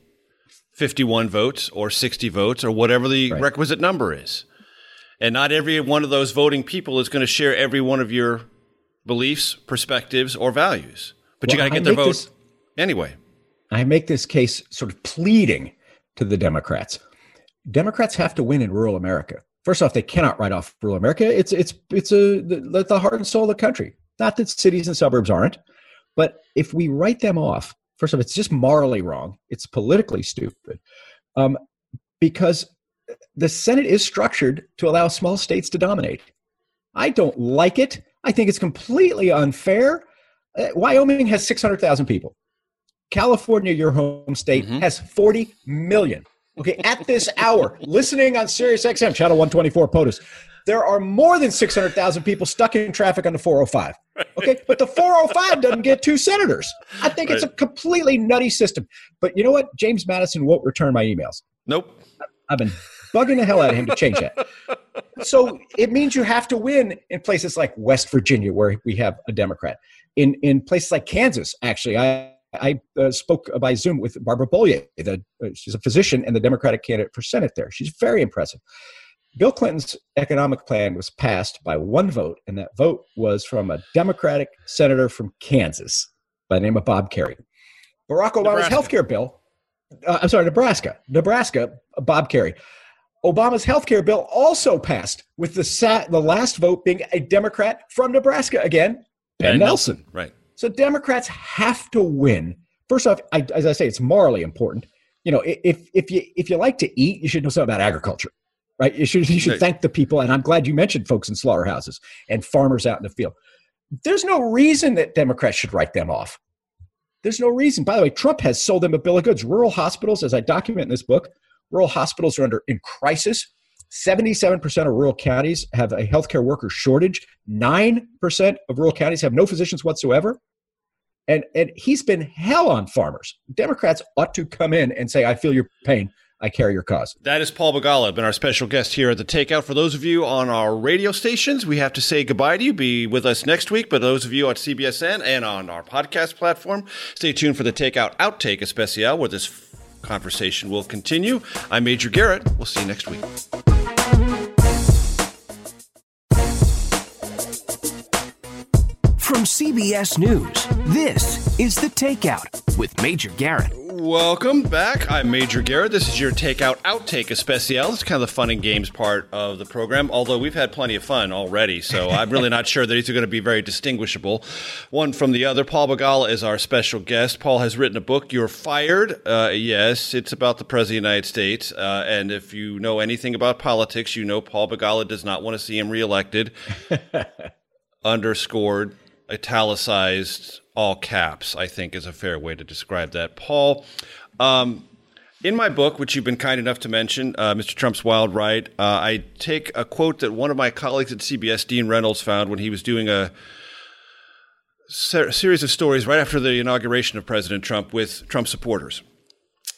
51 votes or 60 votes or whatever the right. requisite number is. And not every one of those voting people is going to share every one of your beliefs, perspectives, or values. But well, you got to get I their vote this, anyway. I make this case sort of pleading to the Democrats. Democrats have to win in rural America. First off, they cannot write off rural America. It's it's it's a the, the heart and soul of the country. Not that cities and suburbs aren't, but if we write them off, First of all, it's just morally wrong. It's politically stupid. Um, because the Senate is structured to allow small states to dominate. I don't like it. I think it's completely unfair. Uh, Wyoming has 600,000 people. California, your home state, mm-hmm. has 40 million. Okay, at this hour, listening on Sirius XM, channel 124 POTUS, there are more than 600,000 people stuck in traffic on the 405. Okay, but the 405 doesn't get two senators. I think right. it's a completely nutty system. But you know what? James Madison won't return my emails. Nope. I've been bugging the hell out of him to change that. So it means you have to win in places like West Virginia, where we have a Democrat. In in places like Kansas, actually, I I uh, spoke by Zoom with Barbara Bollier. The, uh, she's a physician and the Democratic candidate for Senate there. She's very impressive. Bill Clinton's economic plan was passed by one vote, and that vote was from a Democratic senator from Kansas by the name of Bob Kerrey. Barack Obama's health care bill, uh, I'm sorry, Nebraska, Nebraska, Bob Kerrey. Obama's health care bill also passed with the, sa- the last vote being a Democrat from Nebraska again, Ben, ben Nelson. Nelson. Right. So Democrats have to win. First off, I, as I say, it's morally important. You know, if if you if you like to eat, you should know something about agriculture, right? You should you should thank the people. And I'm glad you mentioned folks in slaughterhouses and farmers out in the field. There's no reason that Democrats should write them off. There's no reason. By the way, Trump has sold them a bill of goods. Rural hospitals, as I document in this book, rural hospitals are under in crisis. 77% of rural counties have a healthcare worker shortage. 9% of rural counties have no physicians whatsoever. And, and he's been hell on farmers. Democrats ought to come in and say, I feel your pain. I carry your cause. That is Paul Begala, been our special guest here at the Takeout. For those of you on our radio stations, we have to say goodbye to you. Be with us next week. But those of you at CBSN and on our podcast platform, stay tuned for the Takeout Outtake Especial, where this conversation will continue. I'm Major Garrett. We'll see you next week. From CBS News, this is The Takeout with Major Garrett. Welcome back. I'm Major Garrett. This is your Takeout Outtake Especial. It's kind of the fun and games part of the program, although we've had plenty of fun already, so I'm really not sure that these are going to be very distinguishable one from the other. Paul Begala is our special guest. Paul has written a book, You're Fired. Uh, yes, it's about the President of the United States, uh, and if you know anything about politics, you know Paul Begala does not want to see him reelected. Underscored italicized all caps, I think is a fair way to describe that. Paul, um, in my book, which you've been kind enough to mention, uh, Mr. Trump's Wild Ride, uh, I take a quote that one of my colleagues at CBS, Dean Reynolds, found when he was doing a ser- series of stories right after the inauguration of President Trump with Trump supporters.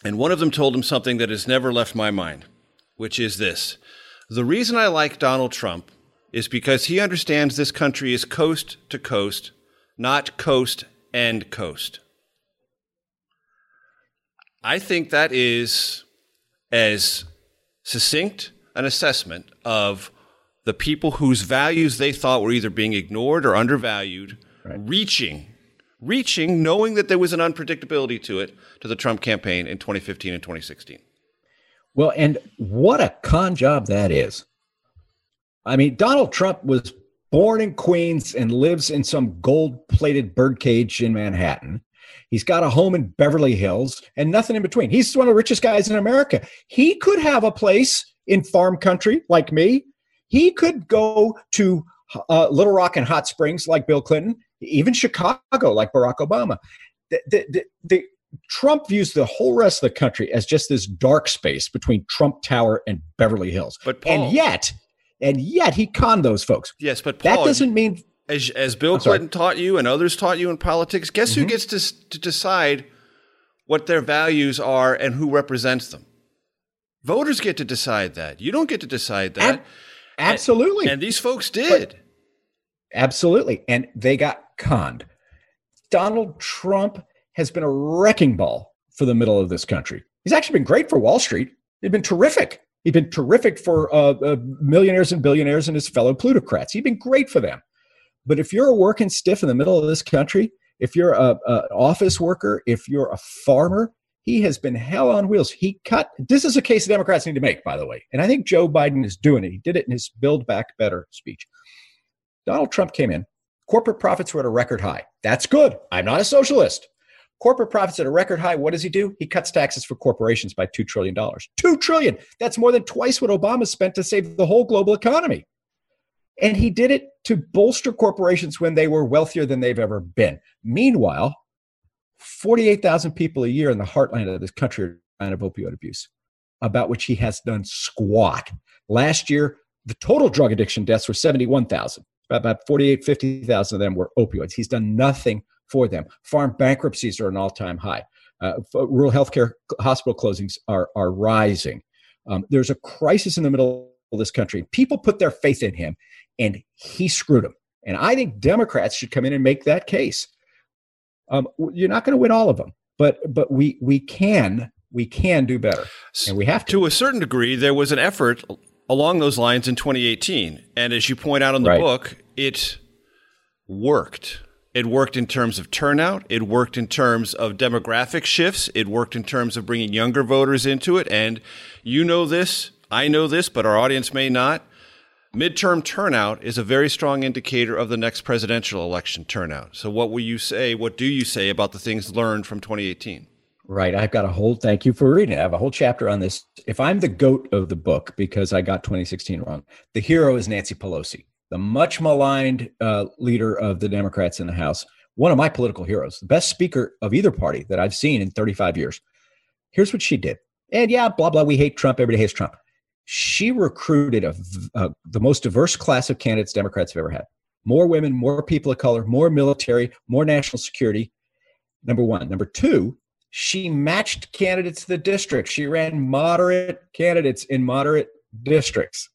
And one of them told him something that has never left my mind, which is this The reason I like Donald Trump is because he understands this country is coast to coast, not coast and coast. I think that is as succinct an assessment of the people whose values they thought were either being ignored or undervalued, right. reaching, reaching, knowing that there was an unpredictability to it, to the Trump campaign in 2015 and 2016. Well, and what a con job that is. I mean, Donald Trump was born in Queens and lives in some gold plated birdcage in Manhattan. He's got a home in Beverly Hills and nothing in between. He's one of the richest guys in America. He could have a place in farm country like me. He could go to uh, Little Rock and Hot Springs like Bill Clinton, even Chicago like Barack Obama. The, the, the, the, Trump views the whole rest of the country as just this dark space between Trump Tower and Beverly Hills. But Paul, and yet, and yet he conned those folks. Yes, but Paul, that doesn't mean as as Bill Clinton taught you and others taught you in politics. Guess mm-hmm. who gets to to decide what their values are and who represents them? Voters get to decide that. You don't get to decide that. Ab- absolutely. And, and, these folks did. But, absolutely, and they got conned. Donald Trump has been a wrecking ball for the middle of this country. He's actually been great for Wall Street. He's been terrific. He's been terrific for uh, uh, millionaires and billionaires and his fellow plutocrats. He's been great for them. But if you're a working stiff in the middle of this country, if you're a, a office worker, if you're a farmer, he has been hell on wheels. He cut. This is a case the Democrats need to make, by the way, and I think Joe Biden is doing it. He did it in his "Build Back Better" speech. Donald Trump came in. Corporate profits were at a record high. That's good. I'm not a socialist. Corporate profits at a record high. What does he do? He cuts taxes for corporations by $2 trillion. 2 trillion. That's more than twice what Obama spent to save the whole global economy. And he did it to bolster corporations when they were wealthier than they've ever been. Meanwhile, 48,000 people a year in the heartland of this country are dying of opioid abuse, about which he has done squat. Last year, the total drug addiction deaths were 71,000. About 48, 50,000 of them were opioids. He's done nothing for them. Farm bankruptcies are an all time high. Uh, rural healthcare hospital closings are, are rising. Um, there's a crisis in the middle of this country. People put their faith in him, and he screwed them. And I think Democrats should come in and make that case. Um, you're not going to win all of them, but but we we can we can do better, and we have to. To a certain degree, there was an effort along those lines in 2018, and as you point out in the Right. book, it worked. It worked in terms of turnout. It worked in terms of demographic shifts. It worked in terms of bringing younger voters into it. And you know this, I know this, but our audience may not. Midterm turnout is a very strong indicator of the next presidential election turnout. So, what will you say? What do you say about the things learned from 2018? Right. I've got a whole, thank you for reading. I have a whole chapter on this. If I'm the goat of the book because I got 2016 wrong, the hero is Nancy Pelosi, the much maligned uh, leader of the Democrats in the House, one of my political heroes, the best speaker of either party that I've seen in 35 years. Here's what she did. And yeah, blah, blah, we hate Trump. Everybody hates Trump. She recruited a, uh, the most diverse class of candidates Democrats have ever had. More women, more people of color, more military, more national security. Number one. Number two, she matched candidates to the district. She ran moderate candidates in moderate districts.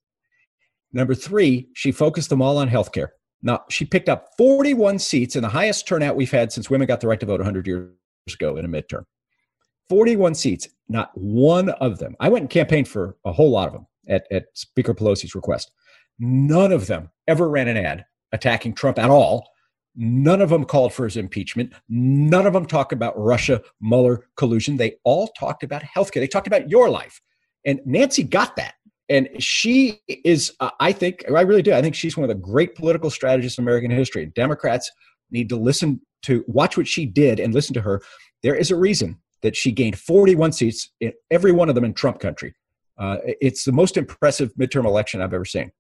Number three, she focused them all on healthcare. Now, she picked up 41 seats in the highest turnout we've had since women got the right to vote 100 years ago in a midterm. 41 seats, not one of them. I went and campaigned for a whole lot of them at, at Speaker Pelosi's request. None of them ever ran an ad attacking Trump at all. None of them called for his impeachment. None of them talked about Russia, Mueller collusion. They all talked about healthcare. They talked about your life. And Nancy got that. And she is, uh, I think, I really do. I think she's one of the great political strategists in American history. Democrats need to listen to, watch what she did and listen to her. There is a reason that she gained 41 seats, in every one of them in Trump country. Uh, it's the most impressive midterm election I've ever seen.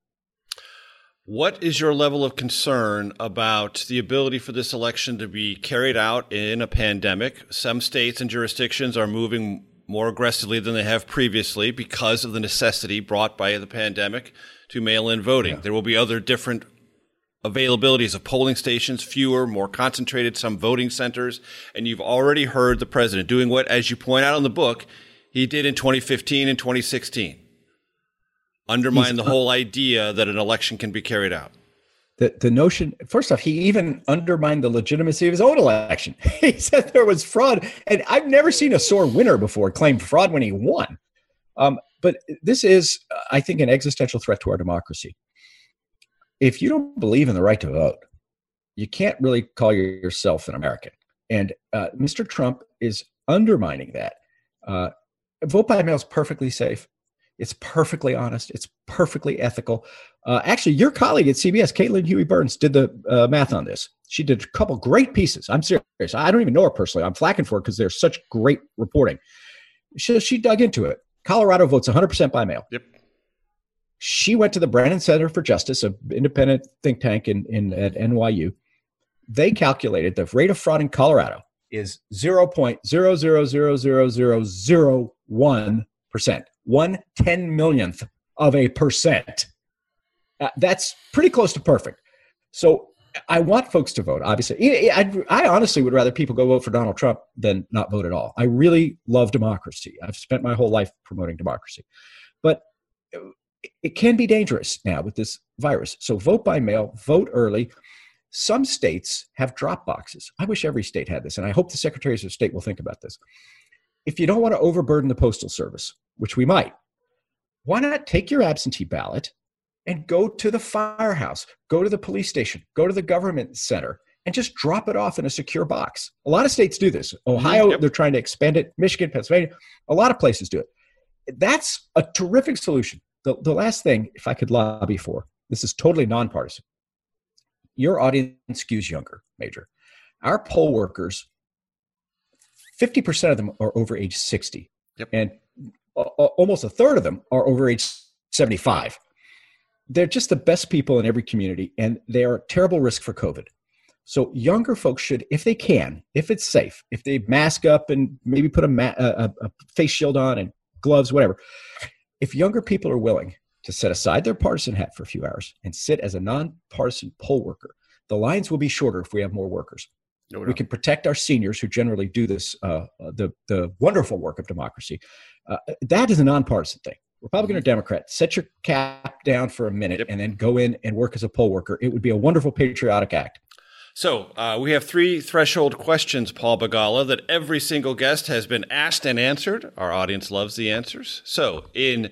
What is your level of concern about the ability for this election to be carried out in a pandemic? Some states and jurisdictions are moving more aggressively than they have previously because of the necessity brought by the pandemic to mail in voting. There will be other different availabilities of polling stations, fewer, more concentrated, some voting centers. And you've already heard the president doing what, as you point out in the book, he did in 2015 and 2016 undermine the whole idea that an election can be carried out. The, the notion first off he even undermined the legitimacy of his own election. He said there was fraud and i've never seen a sore winner before claim fraud when he won. Um, but this is i think an existential threat to our democracy. If you don't believe in the right to vote you can't really call yourself an american. And uh, mr trump is undermining that. Uh, vote by mail is perfectly safe it's perfectly honest. It's perfectly ethical. Uh, actually, your colleague at CBS, Caitlin Huey Burns, did the uh, math on this. She did a couple great pieces. I'm serious. I don't even know her personally. I'm flacking for her because there's such great reporting. She, she dug into it. Colorado votes 100% by mail. Yep. She went to the Brennan Center for Justice, an independent think tank in, in at NYU. They calculated the rate of fraud in Colorado is 0.0000001%, one ten millionth of a percent. Uh, that's pretty close to perfect. So I want folks to vote. Obviously, I, I, I honestly would rather people go vote for Donald Trump than not vote at all. I really love democracy. I've spent my whole life promoting democracy, but it can be dangerous now with this virus. So vote by mail, vote early. Some states have drop boxes. I wish every state had this, and I hope the secretaries of state will think about this. If you don't want to overburden the postal service, which we might, why not take your absentee ballot and go to the firehouse, go to the police station, go to the government center, and just drop it off in a secure box? A lot of states do this. Mm-hmm. Ohio, Yep. they're trying to expand it. Michigan, Pennsylvania, a lot of places do it. That's a terrific solution. The, the last thing, if I could lobby for, this is totally nonpartisan. Your audience skews younger, Major. Our poll workers, 50% of them are over age 60. Yep. And almost a third of them are over age 75. They're just the best people in every community, and they are a terrible risk for COVID. So younger folks should, if they can, if it's safe, if they mask up and maybe put a, ma- a, a- face shield on and gloves, whatever. If younger people are willing to set aside their partisan hat for a few hours and sit as a nonpartisan poll worker, the lines will be shorter if we have more workers. No We can protect our seniors who generally do this, uh, uh, the, the wonderful work of democracy. Uh, that is a nonpartisan thing. Republican or Democrat, set your cap down for a minute Yep. and then go in and work as a poll worker. It would be a wonderful patriotic act. So uh, we have three threshold questions, Paul Begala, that every single guest has been asked and answered. Our audience loves the answers. So, in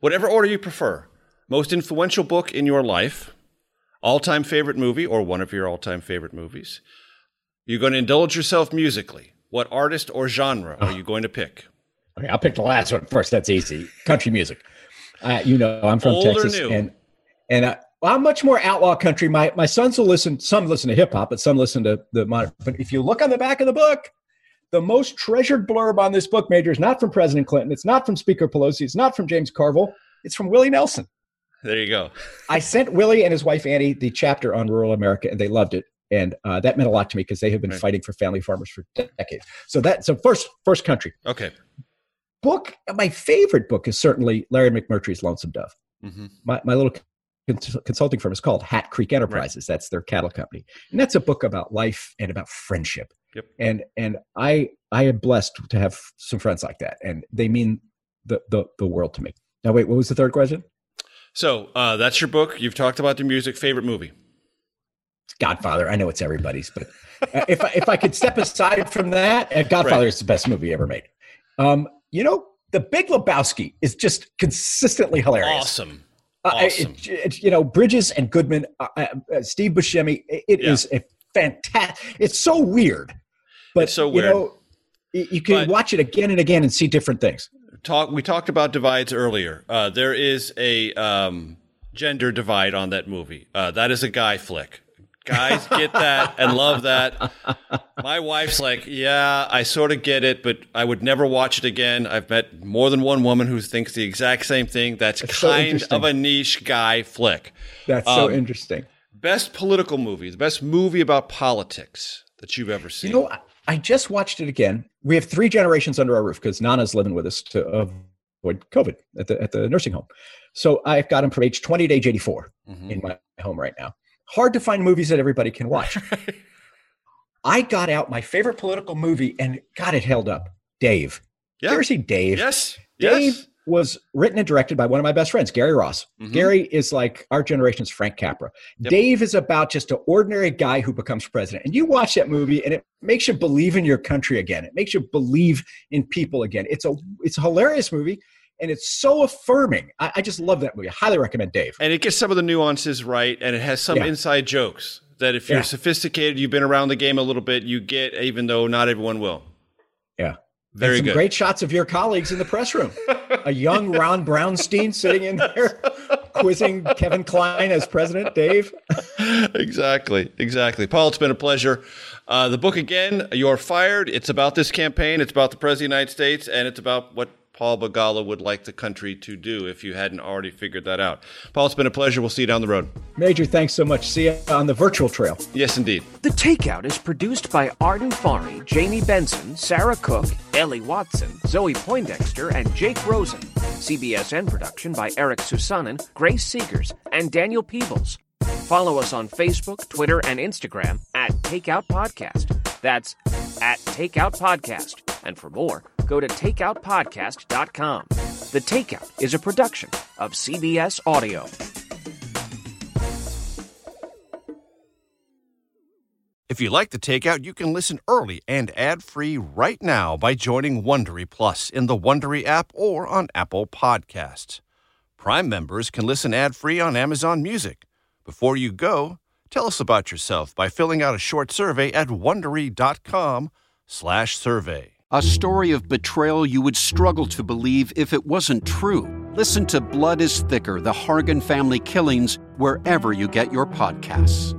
whatever order you prefer, most influential book in your life, all-time favorite movie, or one of your all-time favorite movies. You're going to indulge yourself musically. What artist or genre are you going to pick? Okay, I'll pick the last one first. That's easy. Country music. Uh, you know, I'm from Old Texas, and and uh, well, I'm much more outlaw country. My my sons will listen. Some listen to hip hop, but some listen to the modern. But if you look on the back of the book, the most treasured blurb on this book, Major, is not from President Clinton. It's not from Speaker Pelosi. It's not from James Carville. It's from Willie Nelson. There you go. I sent Willie and his wife Annie the chapter on rural America, and they loved it. And uh, that meant a lot to me because they have been Right. fighting for family farmers for decades. So that so first first country Okay. book. My favorite book is certainly Larry McMurtry's Lonesome Dove. hmm My my little consulting firm is called Hat Creek Enterprises. That's their cattle company, and that's a book about life and about friendship. Yep. And and I I am blessed to have some friends like that, and they mean the the the world to me. Now wait, what was the third question? So uh, that's your book. You've talked about the music. Favorite movie? Godfather. I know it's everybody's, but uh, if I, if I could step aside from that, uh, Godfather Right. is the best movie ever made. Um, you know, The Big Lebowski is just consistently hilarious. Awesome. Uh, it- it- you know, Bridges and Goodman, uh, uh, uh, Steve Buscemi. It, it Yeah. is a fantastic. It's so weird, but It's so You weird. know, you can But- watch it again and again and see different things. talk we talked about divides earlier uh, there is a um, gender divide on that movie uh, that is a guy flick guys get that and love that my wife's like yeah i sort of get it but i would never watch it again i've met more than one woman who thinks the exact same thing that's That's kind interesting. of a niche guy flick That's so Um, interesting. best political movie the best movie about politics that you've ever seen You know, I, just watched it again. We have three generations under our roof because Nana's living with us to avoid COVID at the at the nursing home. So I've got him from age 20 to age 84 Mhm. in my home right now. Hard to find movies that everybody can watch. I got out my favorite political movie and God, it held up. Dave. Did you ever see Dave? yes Dave yes was written and directed by one of my best friends, Gary Ross. Mhm. Gary is like our generation's Frank Capra. Yep. Dave is about just an ordinary guy who becomes president. And you watch that movie and it makes you believe in your country again. It makes you believe in people again. It's a it's a hilarious movie and it's so affirming. I, I just love that movie. I highly recommend Dave. and it gets some of the nuances right and it has some Yeah. inside jokes that if you're Yeah. sophisticated you've been around the game a little bit you get even though not everyone will Yeah. very good great shots of your colleagues in the press room. a young Ron Brownstein sitting in there quizzing Kevin Kline as president, Dave. exactly exactly paul it's been a pleasure uh, the book again you're fired it's about this campaign it's about the president of the united states and it's about what paul begala would like the country to do if you hadn't already figured that out paul it's been a pleasure we'll see you down the road Major, thanks so much. See you on the virtual trail. yes indeed The Takeout is produced by Arden Farhi, Jamie Benson, Sarah Cook, Ellie Watson, Zoe Poindexter, and Jake Rosen. CBSN production by Eric Susanen, Grace Seegers, and Daniel Peebles. Follow us on Facebook, Twitter, and Instagram at Takeout Podcast. That's at Takeout Podcast. And for more, go to takeoutpodcast.com. The Takeout is a production of CBS Audio. If you like the takeout, you can listen early and ad-free right now by joining Wondery Plus in the Wondery app or on Apple Podcasts. Prime members can listen ad-free on Amazon Music. Before you go, tell us about yourself by filling out a short survey at wondery.com/survey. A story of betrayal you would struggle to believe if it wasn't true. Listen to Blood is Thicker The Hargan Family Killings wherever you get your podcasts.